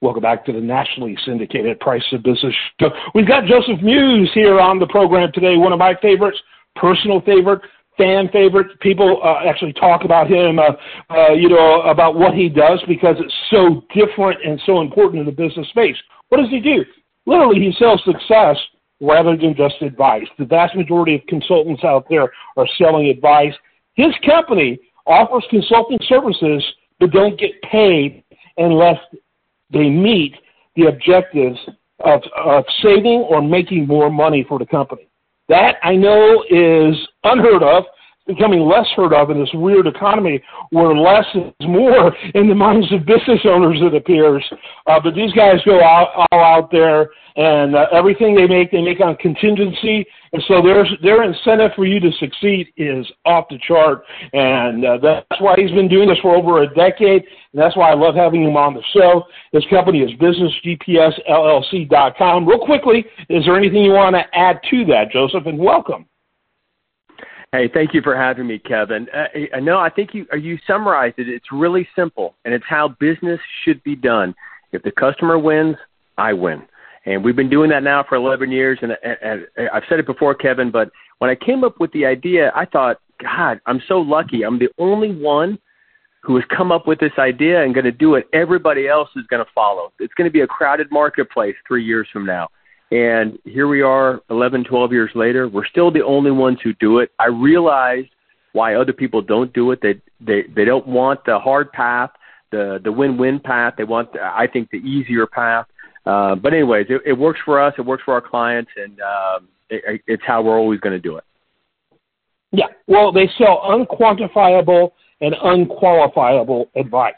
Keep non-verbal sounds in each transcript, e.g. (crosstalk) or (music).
Welcome back to the nationally syndicated Price of Business show. We've got Joseph Muse here on the program today, one of my favorites, personal favorite, fan favorite. People uh, actually talk about him, uh, uh, you know, about what he does because it's so different and so important in the business space. What does he do? Literally, he sells success rather than just advice. The vast majority of consultants out there are selling advice. His company offers consulting services but don't get paid unless they meet the objectives of, of saving or making more money for the company. That I know is unheard of, becoming less heard of in this weird economy where less is more in the minds of business owners, it appears. Uh, but these guys go out, all out there and uh, everything they make, they make on contingency. And so their their incentive for you to succeed is off the chart, and uh, that's why he's been doing this for over a decade, and that's why I love having him on the show. His company is BusinessGPSLLC.com. Real quickly, is there anything you want to add to that, Joseph? And welcome. Hey, thank you for having me, Kevin. Uh, no, I think you you summarized it. It's really simple, and it's how business should be done. If the customer wins, I win. And we've been doing that now for 11 years. And, and, and I've said it before, Kevin, but when I came up with the idea, I thought, God, I'm so lucky. I'm the only one who has come up with this idea and going to do it. Everybody else is going to follow. It's going to be a crowded marketplace three years from now. And here we are 11, 12 years later. We're still the only ones who do it. I realized why other people don't do it. They, they, they don't want the hard path, the, the win-win path. They want, I think, the easier path. Uh, but anyways, it, it works for us. It works for our clients, and um, it, it's how we're always going to do it. Yeah. Well, they sell unquantifiable and unqualifiable advice.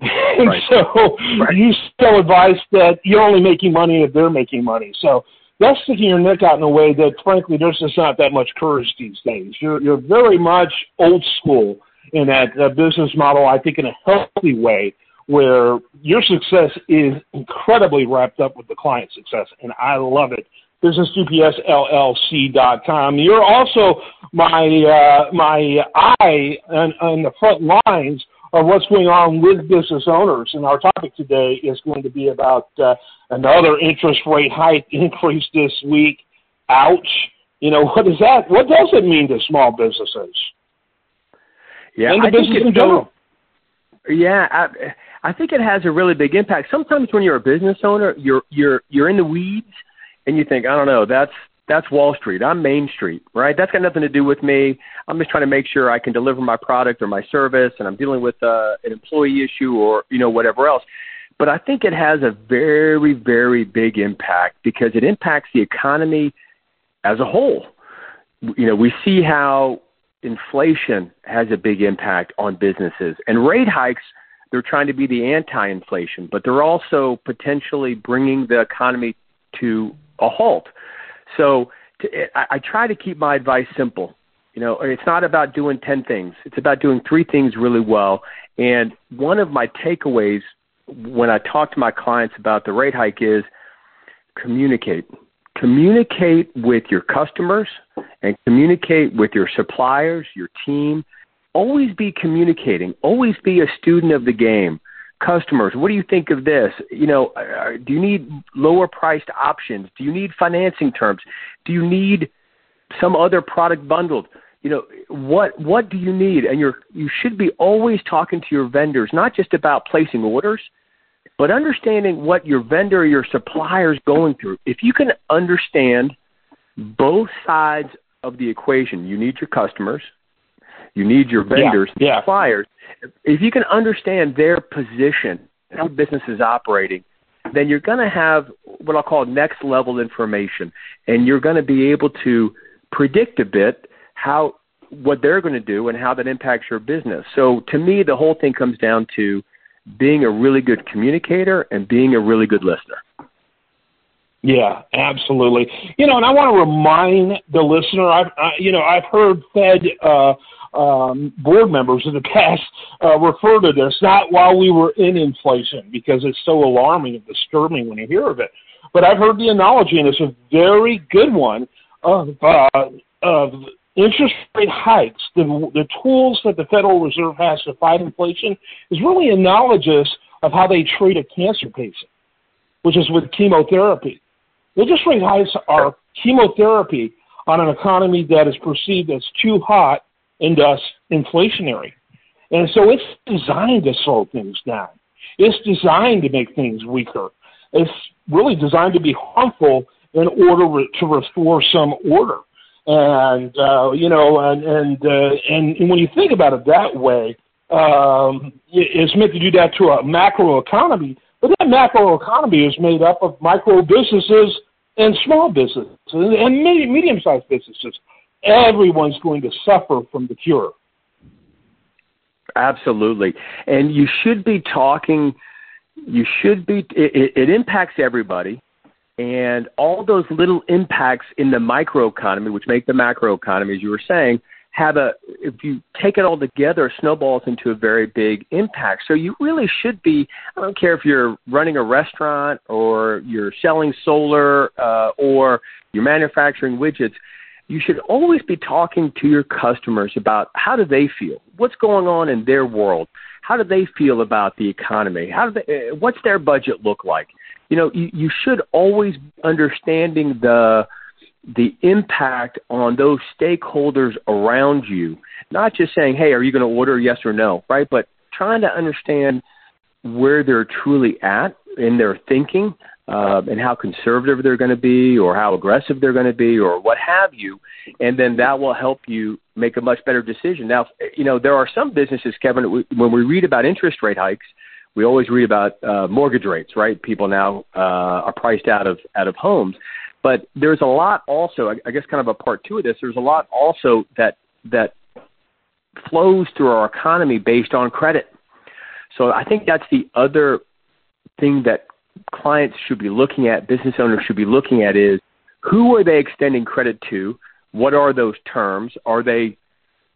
And (laughs) right. so right. you sell advice that you're only making money if they're making money. So that's sticking your neck out in a way that, frankly, there's just not that much courage these days. You're you're very much old school in that uh, business model. I think in a healthy way where your success is incredibly wrapped up with the client success, and I love it. BusinessGPSLLC.com. You're also my uh, my eye on, on the front lines of what's going on with business owners, and our topic today is going to be about uh, another interest rate hike increase this week. Ouch! You know what is that? What does it mean to small businesses? Yeah, and the I business in general. Yeah, I, I think it has a really big impact. Sometimes when you're a business owner, you're you're you're in the weeds and you think, I don't know, that's that's Wall Street. I'm Main Street, right? That's got nothing to do with me. I'm just trying to make sure I can deliver my product or my service and I'm dealing with uh, an employee issue or, you know, whatever else. But I think it has a very, very big impact because it impacts the economy as a whole. You know, we see how inflation has a big impact on businesses and rate hikes – they're trying to be the anti-inflation, but they're also potentially bringing the economy to a halt. So to, I, I try to keep my advice simple. You know, it's not about doing 10 things. It's about doing three things really well. And one of my takeaways when I talk to my clients about the rate hike is communicate. Communicate with your customers and communicate with your suppliers, your team, always be communicating, always be a student of the game. Customers, what do you think of this? You know, uh, do you need lower priced options? Do you need financing terms? Do you need some other product bundled? You know, what what do you need? And you're you should be always talking to your vendors, not just about placing orders, but understanding what your vendor or your supplier is going through. If you can understand both sides of the equation, you need your customers, you need your vendors, yeah, yeah. suppliers. If you can understand their position, how business is operating, then you're going to have what I'll call next level information, and you're going to be able to predict a bit how what they're going to do and how that impacts your business. So to me, the whole thing comes down to being a really good communicator and being a really good listener. Yeah, absolutely. You know, and I want to remind the listener. I've, I, you know, I've heard Fed uh, um, board members in the (laughs) past uh, refer to this, not while we were in inflation, because it's so alarming and disturbing when you hear of it. But I've heard the analogy, and it's a very good one, of, uh, of interest rate hikes, the, the tools that the Federal Reserve has to fight inflation, is really analogous of how they treat a cancer patient, which is with chemotherapy. Interest rate hikes are chemotherapy on an economy that is perceived as too hot and thus inflationary. And so it's designed to slow things down. It's designed to make things weaker. It's really designed to be harmful in order to restore some order. And uh, you know, and and, uh, and when you think about it that way, um, it's meant to do that to a macro economy. But that macro economy is made up of micro businesses and small businesses and medium-sized businesses. Everyone's going to suffer from the cure. Absolutely, and you should be talking. You should be. It, it impacts everybody, and all those little impacts in the microeconomy, which make the macroeconomy, as you were saying, have a. If you take it all together, snowballs into a very big impact. So you really should be. I don't care if you're running a restaurant or you're selling solar uh, or you're manufacturing widgets you should always be talking to your customers about how do they feel? What's going on in their world? How do they feel about the economy? How do they, uh, what's their budget look like? You know, you, you should always be understanding the the impact on those stakeholders around you. Not just saying, "Hey, are you going to order yes or no?" Right? But trying to understand where they're truly at in their thinking uh, and how conservative they're going to be or how aggressive they're going to be or what have you. And then that will help you make a much better decision. Now, you know, there are some businesses, Kevin, when we read about interest rate hikes, we always read about uh, mortgage rates, right? People now uh, are priced out of out of homes, but there's a lot also. I, I guess kind of a part two of this. There's a lot also that that flows through our economy based on credit. So I think that's the other thing that clients should be looking at, business owners should be looking at is who are they extending credit to? What are those terms? Are they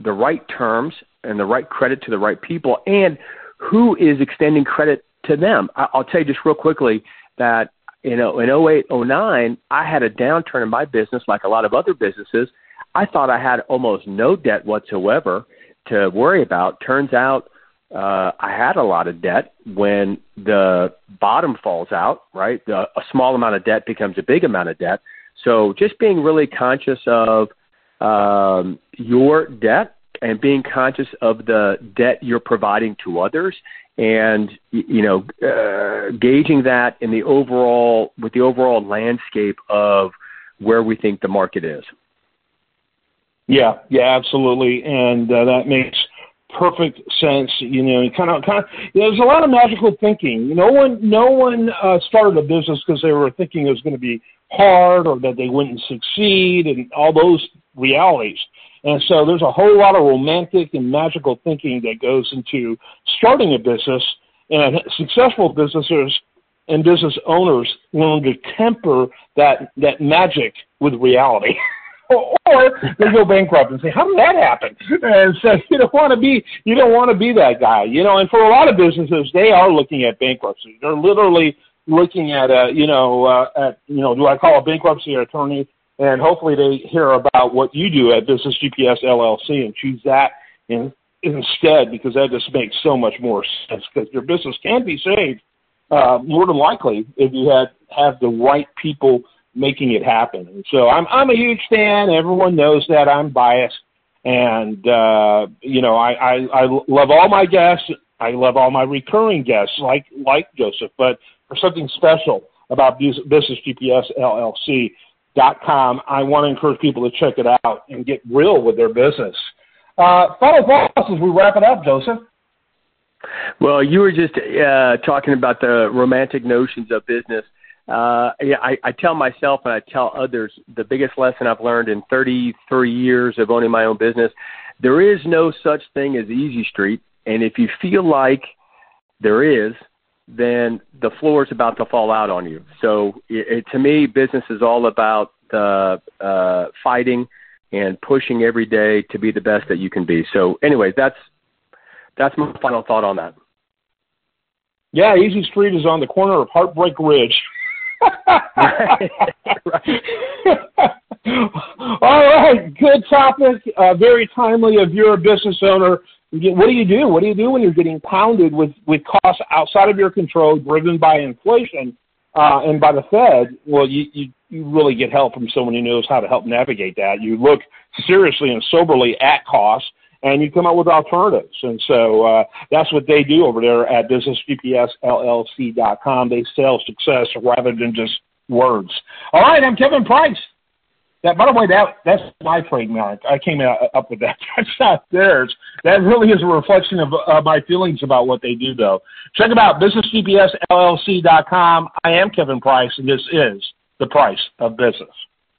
the right terms and the right credit to the right people? And who is extending credit to them? I'll tell you just real quickly that you know in 08, 09, I had a downturn in my business like a lot of other businesses. I thought I had almost no debt whatsoever to worry about. Turns out uh, I had a lot of debt. When the bottom falls out, right, the, a small amount of debt becomes a big amount of debt. So just being really conscious of um, your debt and being conscious of the debt you're providing to others and you know uh, gauging that in the overall with the overall landscape of where we think the market is yeah yeah absolutely and uh, that makes perfect sense. You know, you kind of, kind of. there's a lot of magical thinking. No one, no one uh, started a business because they were thinking it was going to be hard or that they wouldn't succeed, and all those realities. And so there's a whole lot of romantic and magical thinking that goes into starting a business. And successful businesses and business owners learn to temper that that magic with reality. (laughs) or they go bankrupt and say, "How did that happen?" And so (laughs) you don't want to be you don't want to be that guy, you know. And for a lot of businesses, they are looking at bankruptcy. They're literally looking at a you know uh, at you know do I call a bankruptcy attorney? And hopefully they hear about what you do at Business GPS LLC and choose that in, instead because that just makes so much more sense because your business can be saved uh, more than likely if you had have the right people making it happen. And so I'm I'm a huge fan. Everyone knows that I'm biased, and uh, you know I, I I love all my guests. I love all my recurring guests, like like Joseph. But for something special about Business GPS LLC dot com, I want to encourage people to check it out and get real with their business. Uh, final thoughts as we wrap it up, Joseph. Well, you were just uh, talking about the romantic notions of business uh, yeah, I, I tell myself and I tell others the biggest lesson I've learned in 33 years of owning my own business. There is no such thing as easy street, and if you feel like there is, then the floor is about to fall out on you. So it, it, to me, business is all about the uh, fighting and pushing every day to be the best that you can be. So, anyway, that's that's my final thought on that. Yeah, Easy Street is on the corner of Heartbreak Ridge. (laughs) All right, good topic. Uh, very timely if you're a business owner what do you do? What do you do when you're getting pounded with, with costs outside of your control, driven by inflation uh, and by the Fed? Well, you, you, you really get help from someone who knows how to help navigate that. You look seriously and soberly at costs and you come up with alternatives. And so uh, that's what they do over there at businessgpsllc.com. They sell success rather than just words. All right, I'm Kevin Price. That, by the way, that that's my trademark. I came out, up with that. (laughs) That's not theirs. That really is a reflection of uh, my feelings about what they do, though. Check them out, businessgpsllc.com. I am Kevin Price, and this is the price of business.